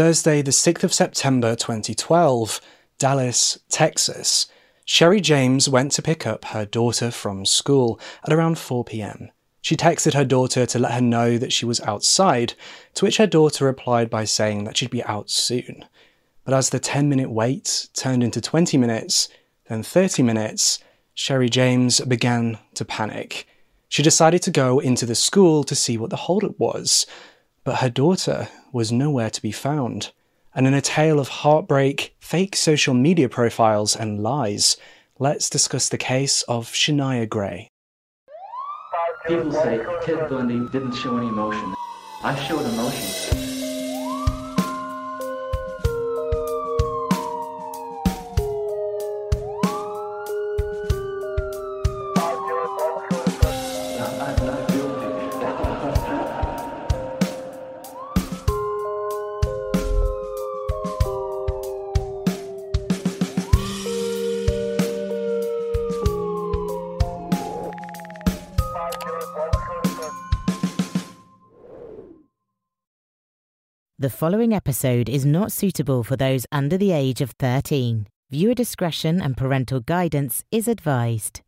Thursday, the 6th of September 2012, Dallas, Texas. Sherry James went to pick up her daughter from school at around 4 pm. She texted her daughter to let her know that she was outside, to which her daughter replied by saying that she'd be out soon. But as the 10 minute wait turned into 20 minutes, then 30 minutes, Sherry James began to panic. She decided to go into the school to see what the holdup was, but her daughter was nowhere to be found. And in a tale of heartbreak, fake social media profiles, and lies, let's discuss the case of Shania Gray. People say Ted Bundy didn't show any emotion. I showed emotion. The following episode is not suitable for those under the age of 13. Viewer discretion and parental guidance is advised.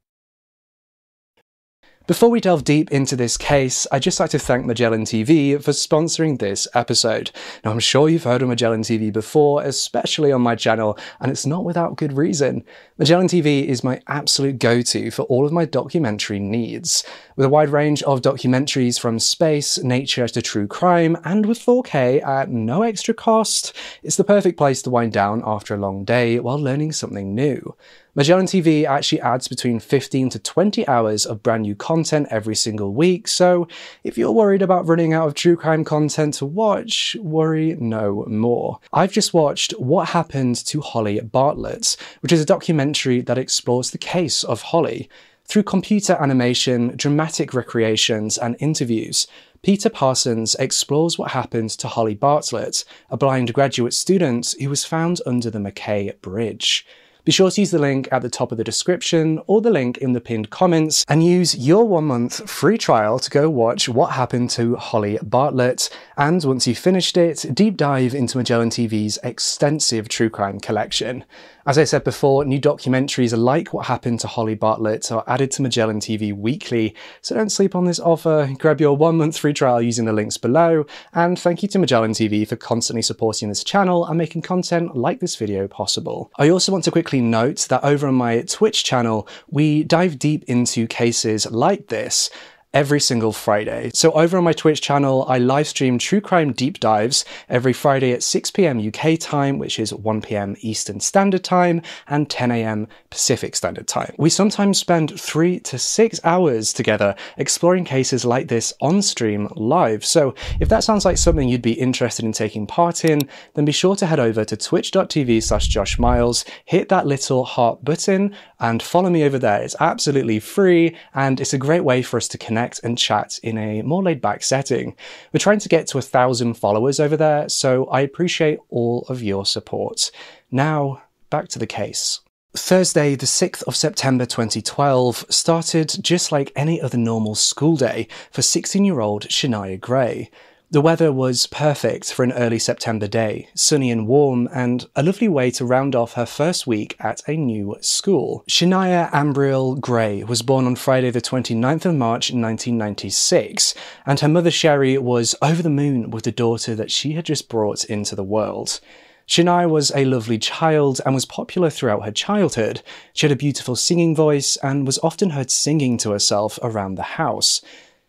Before we delve deep into this case, I'd just like to thank Magellan TV for sponsoring this episode. Now, I'm sure you've heard of Magellan TV before, especially on my channel, and it's not without good reason. Magellan TV is my absolute go to for all of my documentary needs. With a wide range of documentaries from space, nature to true crime, and with 4K at no extra cost, it's the perfect place to wind down after a long day while learning something new. Magellan TV actually adds between 15 to 20 hours of brand new content every single week, so if you're worried about running out of true crime content to watch, worry no more. I've just watched What Happened to Holly Bartlett, which is a documentary that explores the case of Holly. Through computer animation, dramatic recreations, and interviews, Peter Parsons explores what happened to Holly Bartlett, a blind graduate student who was found under the Mackay Bridge. Be sure to use the link at the top of the description or the link in the pinned comments and use your one month free trial to go watch what happened to Holly Bartlett. And once you've finished it, deep dive into Magellan TV's extensive true crime collection. As I said before, new documentaries like What Happened to Holly Bartlett are added to Magellan TV weekly, so don't sleep on this offer. Grab your one month free trial using the links below, and thank you to Magellan TV for constantly supporting this channel and making content like this video possible. I also want to quickly note that over on my Twitch channel, we dive deep into cases like this every single Friday. So over on my Twitch channel, I live stream true crime deep dives every Friday at 6 p.m. UK time, which is 1 p.m. Eastern Standard Time and 10 a.m. Pacific Standard Time. We sometimes spend three to six hours together exploring cases like this on stream live. So if that sounds like something you'd be interested in taking part in, then be sure to head over to twitch.tv slash Josh Miles, hit that little heart button and follow me over there. It's absolutely free and it's a great way for us to connect and chat in a more laid back setting. We're trying to get to a thousand followers over there, so I appreciate all of your support. Now, back to the case. Thursday, the 6th of September 2012, started just like any other normal school day for 16 year old Shania Gray. The weather was perfect for an early September day, sunny and warm, and a lovely way to round off her first week at a new school. Shania Ambriel Gray was born on Friday, the 29th of March 1996, and her mother Sherry was over the moon with the daughter that she had just brought into the world. Shania was a lovely child and was popular throughout her childhood. She had a beautiful singing voice and was often heard singing to herself around the house.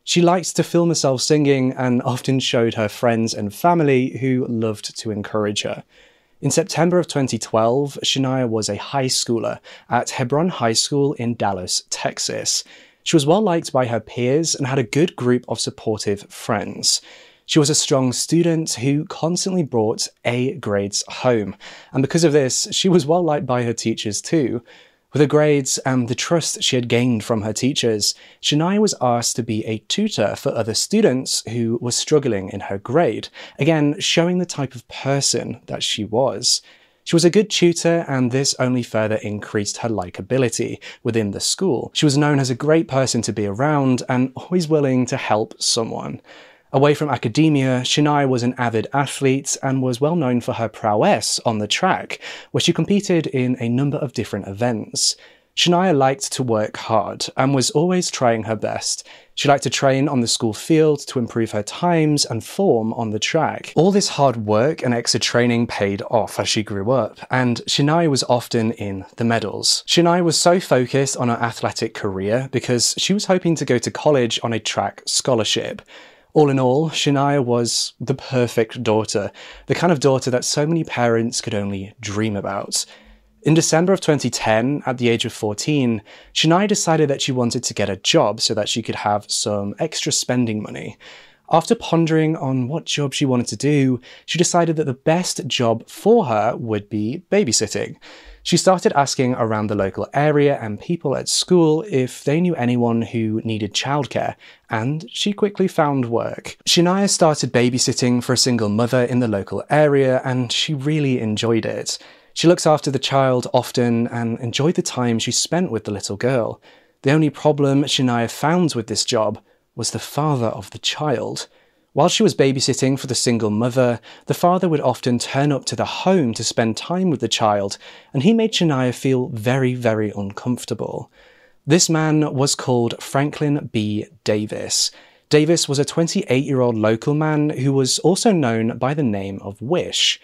She liked to film herself singing and often showed her friends and family who loved to encourage her. In September of 2012, Shania was a high schooler at Hebron High School in Dallas, Texas. She was well liked by her peers and had a good group of supportive friends. She was a strong student who constantly brought A grades home, and because of this, she was well liked by her teachers too. With her grades and the trust she had gained from her teachers, Shania was asked to be a tutor for other students who were struggling in her grade, again, showing the type of person that she was. She was a good tutor, and this only further increased her likability within the school. She was known as a great person to be around and always willing to help someone. Away from academia, Shania was an avid athlete and was well known for her prowess on the track, where she competed in a number of different events. Shania liked to work hard and was always trying her best. She liked to train on the school field to improve her times and form on the track. All this hard work and extra training paid off as she grew up, and Shania was often in the medals. Shania was so focused on her athletic career because she was hoping to go to college on a track scholarship. All in all, Shania was the perfect daughter, the kind of daughter that so many parents could only dream about. In December of 2010, at the age of 14, Shania decided that she wanted to get a job so that she could have some extra spending money. After pondering on what job she wanted to do, she decided that the best job for her would be babysitting. She started asking around the local area and people at school if they knew anyone who needed childcare, and she quickly found work. Shania started babysitting for a single mother in the local area, and she really enjoyed it. She looks after the child often and enjoyed the time she spent with the little girl. The only problem Shania found with this job was the father of the child. While she was babysitting for the single mother, the father would often turn up to the home to spend time with the child, and he made Shania feel very, very uncomfortable. This man was called Franklin B. Davis. Davis was a 28 year old local man who was also known by the name of Wish.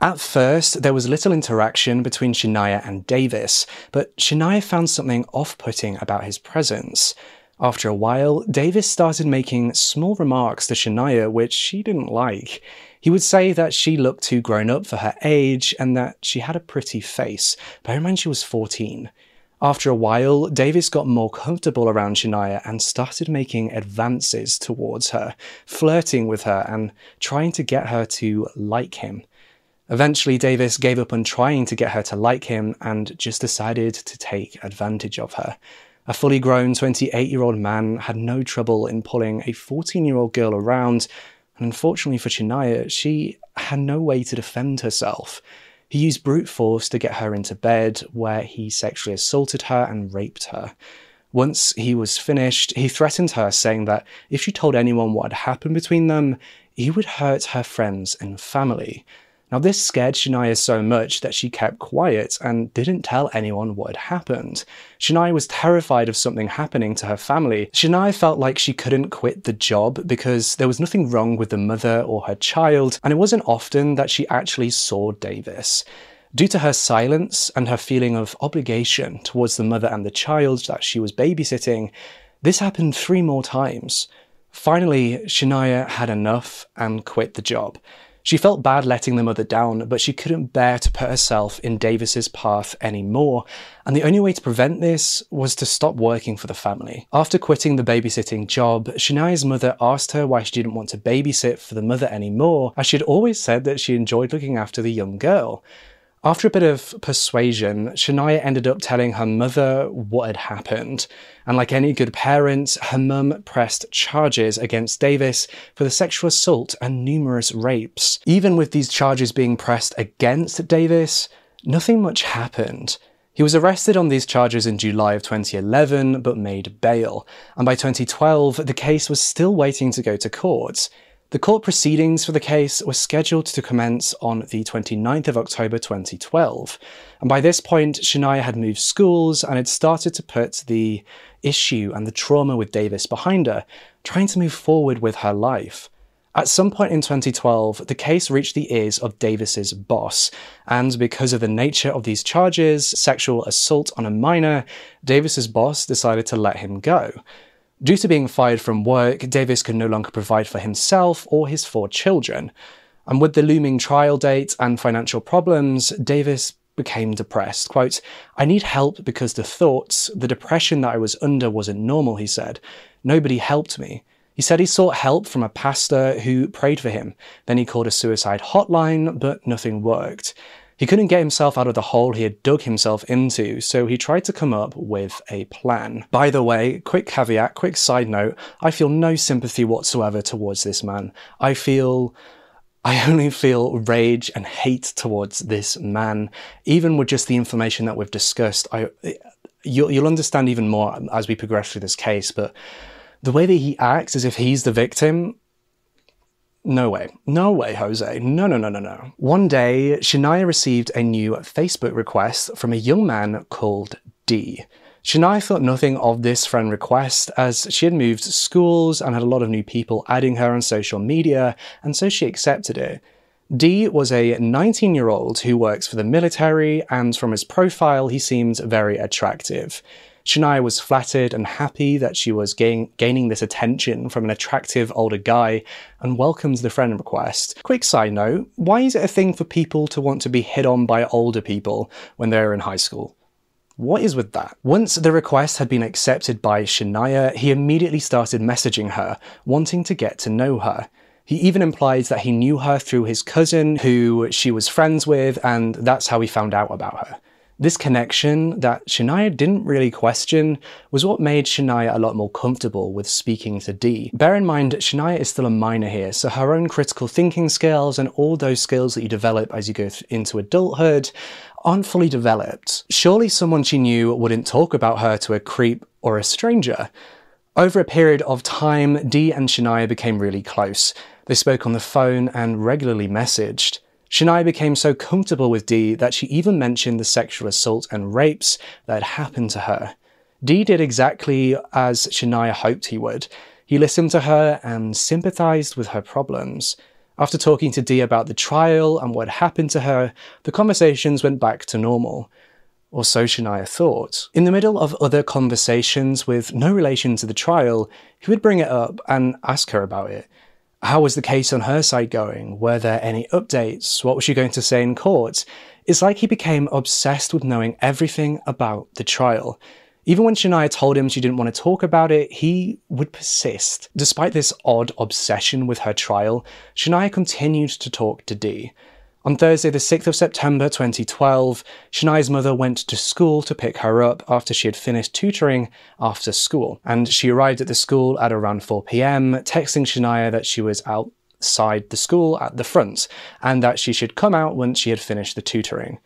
At first, there was little interaction between Shania and Davis, but Shania found something off putting about his presence. After a while, Davis started making small remarks to Shania which she didn't like. He would say that she looked too grown up for her age and that she had a pretty face, bear in mind she was 14. After a while, Davis got more comfortable around Shania and started making advances towards her, flirting with her and trying to get her to like him. Eventually, Davis gave up on trying to get her to like him and just decided to take advantage of her. A fully grown 28 year old man had no trouble in pulling a 14 year old girl around, and unfortunately for Shania, she had no way to defend herself. He used brute force to get her into bed, where he sexually assaulted her and raped her. Once he was finished, he threatened her, saying that if she told anyone what had happened between them, he would hurt her friends and family. Now, this scared Shania so much that she kept quiet and didn't tell anyone what had happened. Shania was terrified of something happening to her family. Shania felt like she couldn't quit the job because there was nothing wrong with the mother or her child, and it wasn't often that she actually saw Davis. Due to her silence and her feeling of obligation towards the mother and the child that she was babysitting, this happened three more times. Finally, Shania had enough and quit the job. She felt bad letting the mother down, but she couldn't bear to put herself in Davis's path anymore, and the only way to prevent this was to stop working for the family. After quitting the babysitting job, Shania's mother asked her why she didn't want to babysit for the mother anymore, as she'd always said that she enjoyed looking after the young girl. After a bit of persuasion, Shania ended up telling her mother what had happened. And like any good parent, her mum pressed charges against Davis for the sexual assault and numerous rapes. Even with these charges being pressed against Davis, nothing much happened. He was arrested on these charges in July of 2011 but made bail, and by 2012 the case was still waiting to go to court. The court proceedings for the case were scheduled to commence on the 29th of October 2012, and by this point, Shania had moved schools and had started to put the issue and the trauma with Davis behind her, trying to move forward with her life. At some point in 2012, the case reached the ears of Davis's boss, and because of the nature of these charges, sexual assault on a minor, Davis's boss decided to let him go. Due to being fired from work, Davis could no longer provide for himself or his four children. And with the looming trial date and financial problems, Davis became depressed. Quote, I need help because the thoughts, the depression that I was under wasn't normal, he said. Nobody helped me. He said he sought help from a pastor who prayed for him. Then he called a suicide hotline, but nothing worked. He couldn't get himself out of the hole he had dug himself into, so he tried to come up with a plan. By the way, quick caveat, quick side note, I feel no sympathy whatsoever towards this man. I feel I only feel rage and hate towards this man, even with just the information that we've discussed. I, you'll, you'll understand even more as we progress through this case, but the way that he acts as if he's the victim No way. No way, Jose. No, no, no, no, no. One day, Shania received a new Facebook request from a young man called D. Shania thought nothing of this friend request as she had moved schools and had a lot of new people adding her on social media, and so she accepted it. D was a 19 year old who works for the military, and from his profile, he seemed very attractive. Shania was flattered and happy that she was gain- gaining this attention from an attractive older guy and welcomes the friend request. Quick side note why is it a thing for people to want to be hit on by older people when they're in high school? What is with that? Once the request had been accepted by Shania, he immediately started messaging her, wanting to get to know her. He even implies that he knew her through his cousin, who she was friends with, and that's how he found out about her. This connection that Shania didn't really question was what made Shania a lot more comfortable with speaking to D. Bear in mind, Shania is still a minor here, so her own critical thinking skills and all those skills that you develop as you go into adulthood aren't fully developed. Surely someone she knew wouldn't talk about her to a creep or a stranger. Over a period of time, D and Shania became really close. They spoke on the phone and regularly messaged. Shania became so comfortable with Dee that she even mentioned the sexual assault and rapes that had happened to her. Dee did exactly as Shania hoped he would. He listened to her and sympathized with her problems. After talking to Dee about the trial and what happened to her, the conversations went back to normal. Or so Shania thought. In the middle of other conversations with no relation to the trial, he would bring it up and ask her about it. How was the case on her side going? Were there any updates? What was she going to say in court? It's like he became obsessed with knowing everything about the trial. Even when Shania told him she didn't want to talk about it, he would persist. Despite this odd obsession with her trial, Shania continued to talk to Dee. On Thursday, the 6th of September 2012, Shania's mother went to school to pick her up after she had finished tutoring after school, and she arrived at the school at around 4 pm, texting Shania that she was outside the school at the front and that she should come out once she had finished the tutoring.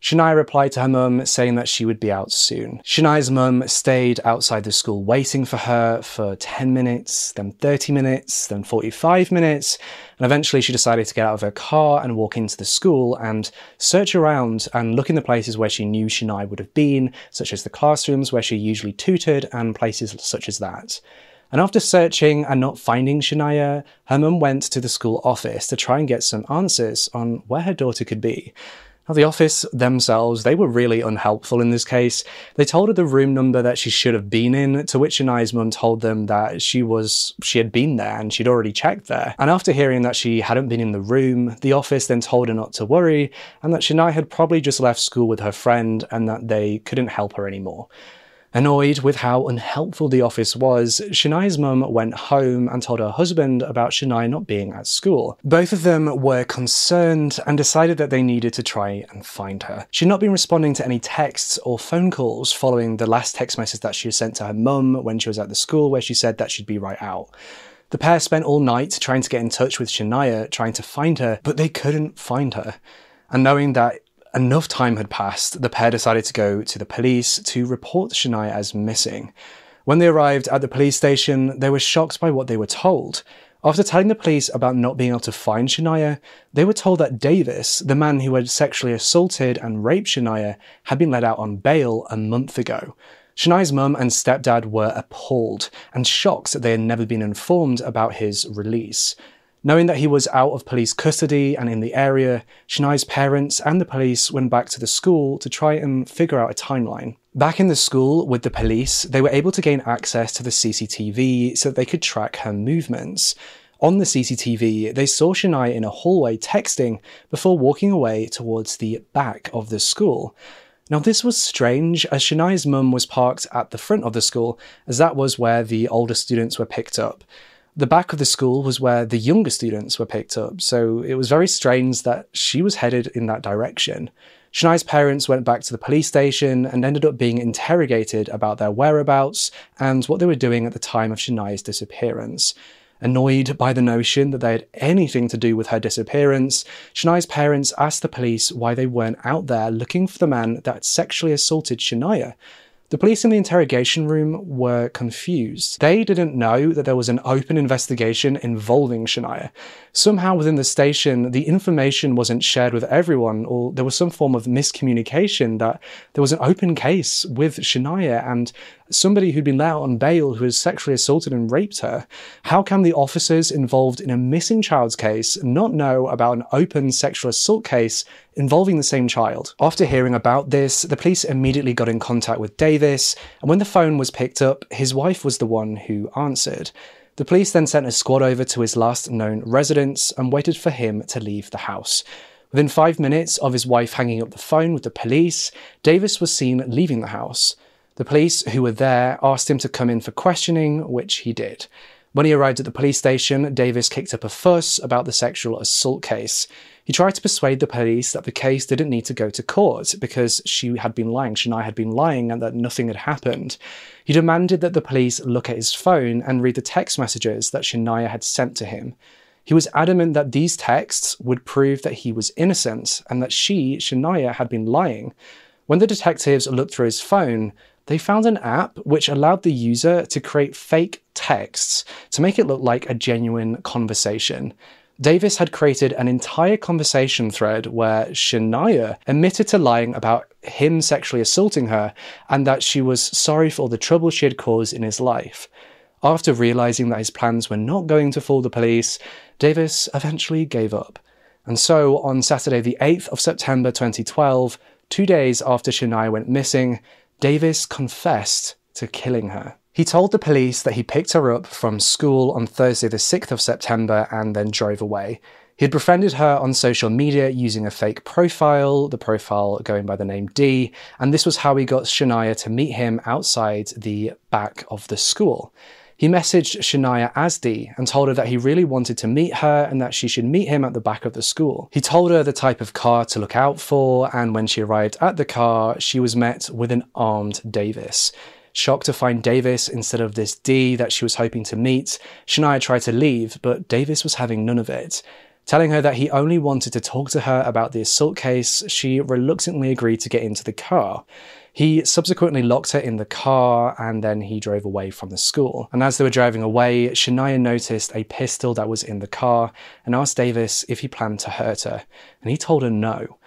Shania replied to her mum saying that she would be out soon. Shania's mum stayed outside the school waiting for her for 10 minutes, then 30 minutes, then 45 minutes, and eventually she decided to get out of her car and walk into the school and search around and look in the places where she knew Shania would have been, such as the classrooms where she usually tutored and places such as that. And after searching and not finding Shania, her mum went to the school office to try and get some answers on where her daughter could be. The office themselves, they were really unhelpful in this case. They told her the room number that she should have been in, to which mum told them that she was she had been there and she'd already checked there. And after hearing that she hadn't been in the room, the office then told her not to worry and that Shania had probably just left school with her friend and that they couldn't help her anymore. Annoyed with how unhelpful the office was, Shania's mum went home and told her husband about Shania not being at school. Both of them were concerned and decided that they needed to try and find her. She'd not been responding to any texts or phone calls following the last text message that she had sent to her mum when she was at the school where she said that she'd be right out. The pair spent all night trying to get in touch with Shania, trying to find her, but they couldn't find her. And knowing that enough time had passed, the pair decided to go to the police to report Shania as missing. When they arrived at the police station, they were shocked by what they were told. After telling the police about not being able to find Shania, they were told that Davis, the man who had sexually assaulted and raped Shania, had been let out on bail a month ago. Shania's mum and stepdad were appalled and shocked that they had never been informed about his release. Knowing that he was out of police custody and in the area, Shania's parents and the police went back to the school to try and figure out a timeline. Back in the school with the police, they were able to gain access to the CCTV so that they could track her movements. On the CCTV, they saw Shania in a hallway texting before walking away towards the back of the school. Now, this was strange, as Shania's mum was parked at the front of the school, as that was where the older students were picked up the back of the school was where the younger students were picked up, so it was very strange that she was headed in that direction. Shania's parents went back to the police station and ended up being interrogated about their whereabouts and what they were doing at the time of Shania's disappearance. Annoyed by the notion that they had anything to do with her disappearance, Shania's parents asked the police why they weren't out there looking for the man that sexually assaulted Shania. The police in the interrogation room were confused. They didn't know that there was an open investigation involving Shania. Somehow within the station, the information wasn't shared with everyone, or there was some form of miscommunication that there was an open case with Shania and somebody who'd been let out on bail who had sexually assaulted and raped her. How can the officers involved in a missing child's case not know about an open sexual assault case involving the same child? After hearing about this, the police immediately got in contact with Davis, and when the phone was picked up, his wife was the one who answered. The police then sent a squad over to his last known residence and waited for him to leave the house. Within five minutes of his wife hanging up the phone with the police, Davis was seen leaving the house. The police who were there asked him to come in for questioning, which he did. When he arrived at the police station, Davis kicked up a fuss about the sexual assault case. He tried to persuade the police that the case didn't need to go to court because she had been lying, Shania had been lying, and that nothing had happened. He demanded that the police look at his phone and read the text messages that Shania had sent to him. He was adamant that these texts would prove that he was innocent and that she, Shania, had been lying. When the detectives looked through his phone, they found an app which allowed the user to create fake texts to make it look like a genuine conversation. Davis had created an entire conversation thread where Shania admitted to lying about him sexually assaulting her and that she was sorry for all the trouble she had caused in his life. After realizing that his plans were not going to fool the police, Davis eventually gave up. And so, on Saturday, the 8th of September 2012, two days after Shania went missing, Davis confessed to killing her. He told the police that he picked her up from school on Thursday, the 6th of September, and then drove away. He had befriended her on social media using a fake profile, the profile going by the name D, and this was how he got Shania to meet him outside the back of the school. He messaged Shania as D and told her that he really wanted to meet her and that she should meet him at the back of the school. He told her the type of car to look out for, and when she arrived at the car, she was met with an armed Davis. Shocked to find Davis instead of this D that she was hoping to meet, Shania tried to leave, but Davis was having none of it. Telling her that he only wanted to talk to her about the assault case, she reluctantly agreed to get into the car. He subsequently locked her in the car and then he drove away from the school. And as they were driving away, Shania noticed a pistol that was in the car and asked Davis if he planned to hurt her. And he told her no.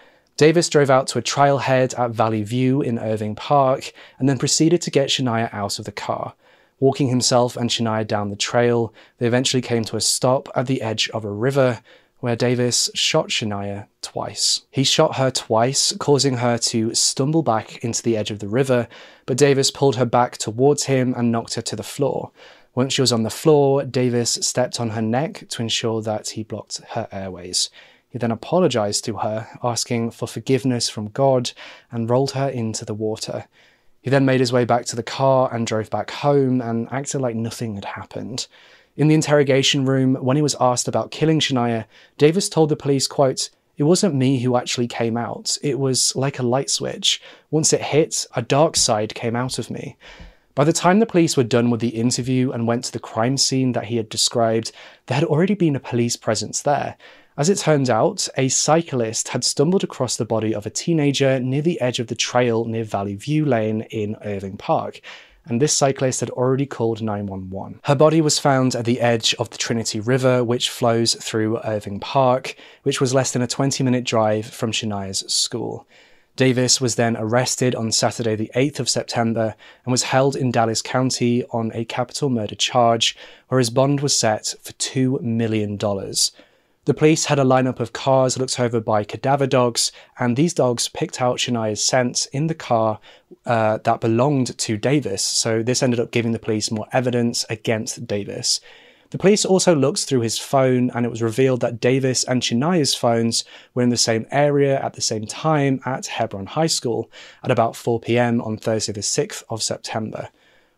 Davis drove out to a trailhead at Valley View in Irving Park and then proceeded to get Shania out of the car. Walking himself and Shania down the trail, they eventually came to a stop at the edge of a river where Davis shot Shania twice. He shot her twice, causing her to stumble back into the edge of the river, but Davis pulled her back towards him and knocked her to the floor. Once she was on the floor, Davis stepped on her neck to ensure that he blocked her airways. He then apologized to her, asking for forgiveness from God, and rolled her into the water. He then made his way back to the car and drove back home and acted like nothing had happened. In the interrogation room, when he was asked about killing Shania, Davis told the police, quote, it wasn't me who actually came out. It was like a light switch. Once it hit, a dark side came out of me. By the time the police were done with the interview and went to the crime scene that he had described, there had already been a police presence there. As it turns out, a cyclist had stumbled across the body of a teenager near the edge of the trail near Valley View Lane in Irving Park, and this cyclist had already called 911. Her body was found at the edge of the Trinity River, which flows through Irving Park, which was less than a 20 minute drive from Shania's school. Davis was then arrested on Saturday, the 8th of September, and was held in Dallas County on a capital murder charge, where his bond was set for $2 million. The police had a lineup of cars looked over by cadaver dogs, and these dogs picked out Shania's scent in the car uh, that belonged to Davis. So this ended up giving the police more evidence against Davis. The police also looked through his phone, and it was revealed that Davis and Shania's phones were in the same area at the same time at Hebron High School at about 4 p.m. on Thursday, the 6th of September.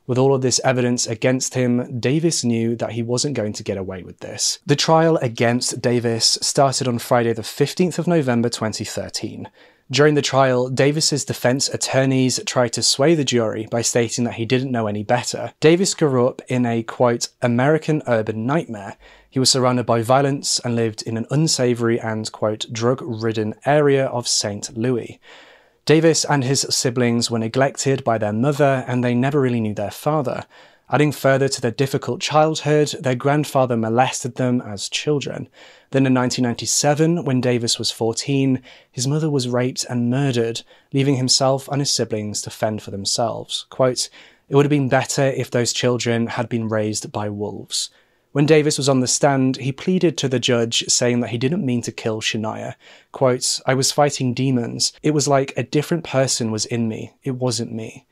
With all of this evidence against him, Davis knew that he wasn't going to get away with this. The trial against Davis started on Friday, the 15th of November 2013. During the trial, Davis's defense attorneys tried to sway the jury by stating that he didn't know any better. Davis grew up in a quote American urban nightmare. He was surrounded by violence and lived in an unsavory and quote drug-ridden area of St. Louis. Davis and his siblings were neglected by their mother and they never really knew their father. Adding further to their difficult childhood, their grandfather molested them as children. Then in 1997, when Davis was 14, his mother was raped and murdered, leaving himself and his siblings to fend for themselves. Quote, It would have been better if those children had been raised by wolves. When Davis was on the stand, he pleaded to the judge, saying that he didn't mean to kill Shania. Quote, I was fighting demons. It was like a different person was in me. It wasn't me.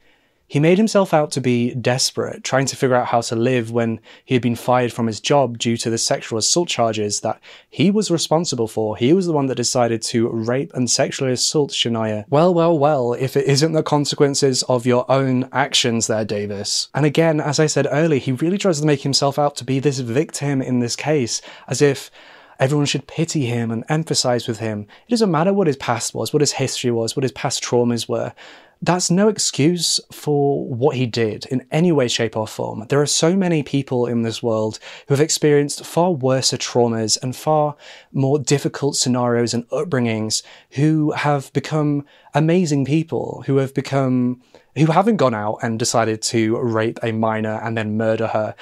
He made himself out to be desperate, trying to figure out how to live when he had been fired from his job due to the sexual assault charges that he was responsible for. He was the one that decided to rape and sexually assault Shania. Well, well, well, if it isn't the consequences of your own actions there, Davis. And again, as I said earlier, he really tries to make himself out to be this victim in this case, as if Everyone should pity him and empathize with him. It doesn't matter what his past was, what his history was, what his past traumas were that's no excuse for what he did in any way, shape, or form. There are so many people in this world who have experienced far worse traumas and far more difficult scenarios and upbringings who have become amazing people, who have become, who haven't gone out and decided to rape a minor and then murder her.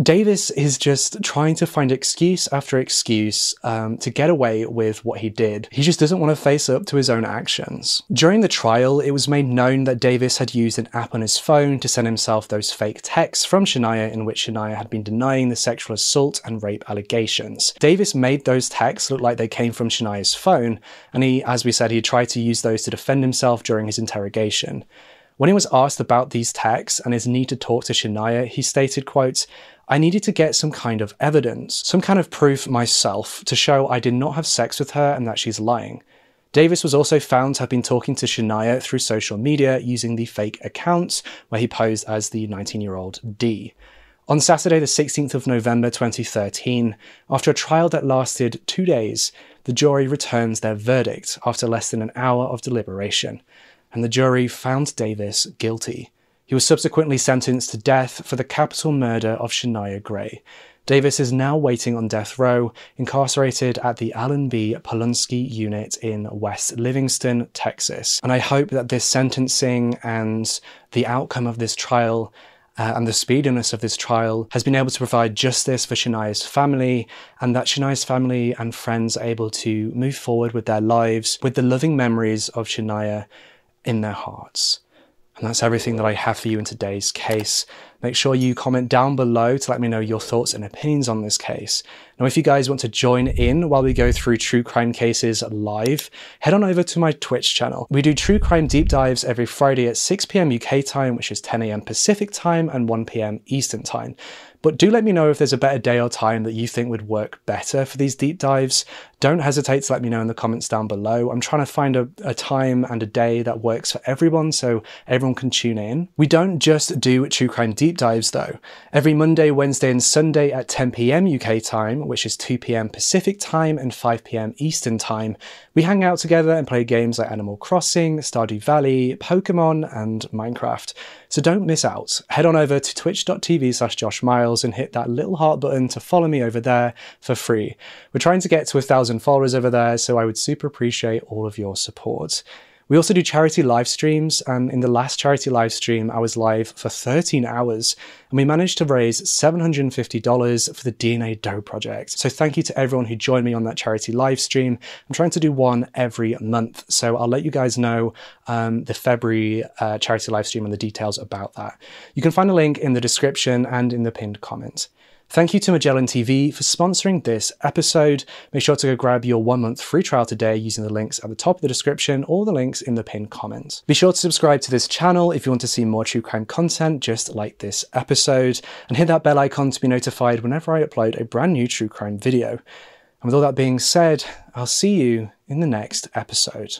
Davis is just trying to find excuse after excuse um, to get away with what he did. He just doesn't want to face up to his own actions. During the trial, it was made known that Davis had used an app on his phone to send himself those fake texts from Shania in which Shania had been denying the sexual assault and rape allegations. Davis made those texts look like they came from Shania's phone, and he, as we said, he tried to use those to defend himself during his interrogation. When he was asked about these texts and his need to talk to Shania, he stated, quote, I needed to get some kind of evidence, some kind of proof myself to show I did not have sex with her and that she's lying. Davis was also found to have been talking to Shania through social media using the fake accounts where he posed as the 19 year old D. On Saturday, the 16th of November 2013, after a trial that lasted two days, the jury returns their verdict after less than an hour of deliberation, and the jury found Davis guilty. He was subsequently sentenced to death for the capital murder of Shania Gray. Davis is now waiting on death row, incarcerated at the Allan B. Polunsky unit in West Livingston, Texas. And I hope that this sentencing and the outcome of this trial uh, and the speediness of this trial has been able to provide justice for Shania's family, and that Shania's family and friends are able to move forward with their lives with the loving memories of Shania in their hearts. And that's everything that I have for you in today's case. Make sure you comment down below to let me know your thoughts and opinions on this case. Now, if you guys want to join in while we go through true crime cases live, head on over to my Twitch channel. We do true crime deep dives every Friday at 6 p.m. UK time, which is 10 a.m. Pacific time and 1 p.m. Eastern time. But do let me know if there's a better day or time that you think would work better for these deep dives. Don't hesitate to let me know in the comments down below. I'm trying to find a, a time and a day that works for everyone so everyone can tune in. We don't just do true crime deep dives though. Every Monday, Wednesday, and Sunday at 10 pm UK time, which is 2 pm Pacific time and 5 pm Eastern time, we hang out together and play games like Animal Crossing, Stardew Valley, Pokemon, and Minecraft. So don't miss out. Head on over to twitch.tv slash Josh Miles and hit that little heart button to follow me over there for free. We're trying to get to a thousand followers over there, so I would super appreciate all of your support. We also do charity live streams, and in the last charity live stream, I was live for 13 hours, and we managed to raise $750 for the DNA Doe project. So thank you to everyone who joined me on that charity live stream. I'm trying to do one every month, so I'll let you guys know um, the February uh, charity live stream and the details about that. You can find a link in the description and in the pinned comment. Thank you to Magellan TV for sponsoring this episode. Make sure to go grab your one month free trial today using the links at the top of the description or the links in the pinned comment. Be sure to subscribe to this channel if you want to see more true crime content just like this episode, and hit that bell icon to be notified whenever I upload a brand new true crime video. And with all that being said, I'll see you in the next episode.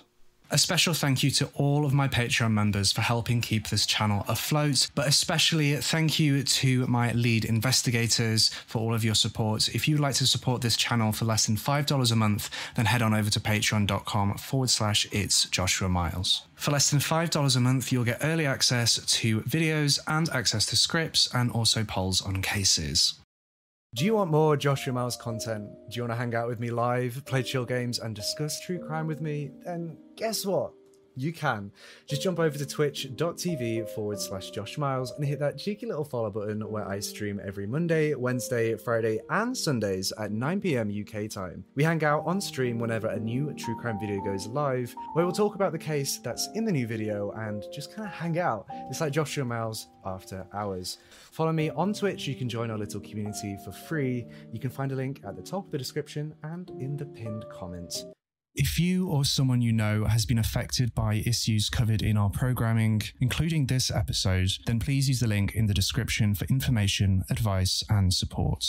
A special thank you to all of my Patreon members for helping keep this channel afloat, but especially thank you to my lead investigators for all of your support. If you'd like to support this channel for less than $5 a month, then head on over to patreon.com forward slash it's Joshua Miles. For less than $5 a month, you'll get early access to videos and access to scripts and also polls on cases. Do you want more Joshua Miles content? Do you want to hang out with me live, play chill games, and discuss true crime with me? Then guess what? You can. Just jump over to twitch.tv forward slash Josh Miles and hit that cheeky little follow button where I stream every Monday, Wednesday, Friday, and Sundays at 9 pm UK time. We hang out on stream whenever a new true crime video goes live, where we'll talk about the case that's in the new video and just kind of hang out. It's like Joshua Miles after hours. Follow me on Twitch. You can join our little community for free. You can find a link at the top of the description and in the pinned comment. If you or someone you know has been affected by issues covered in our programming, including this episode, then please use the link in the description for information, advice, and support.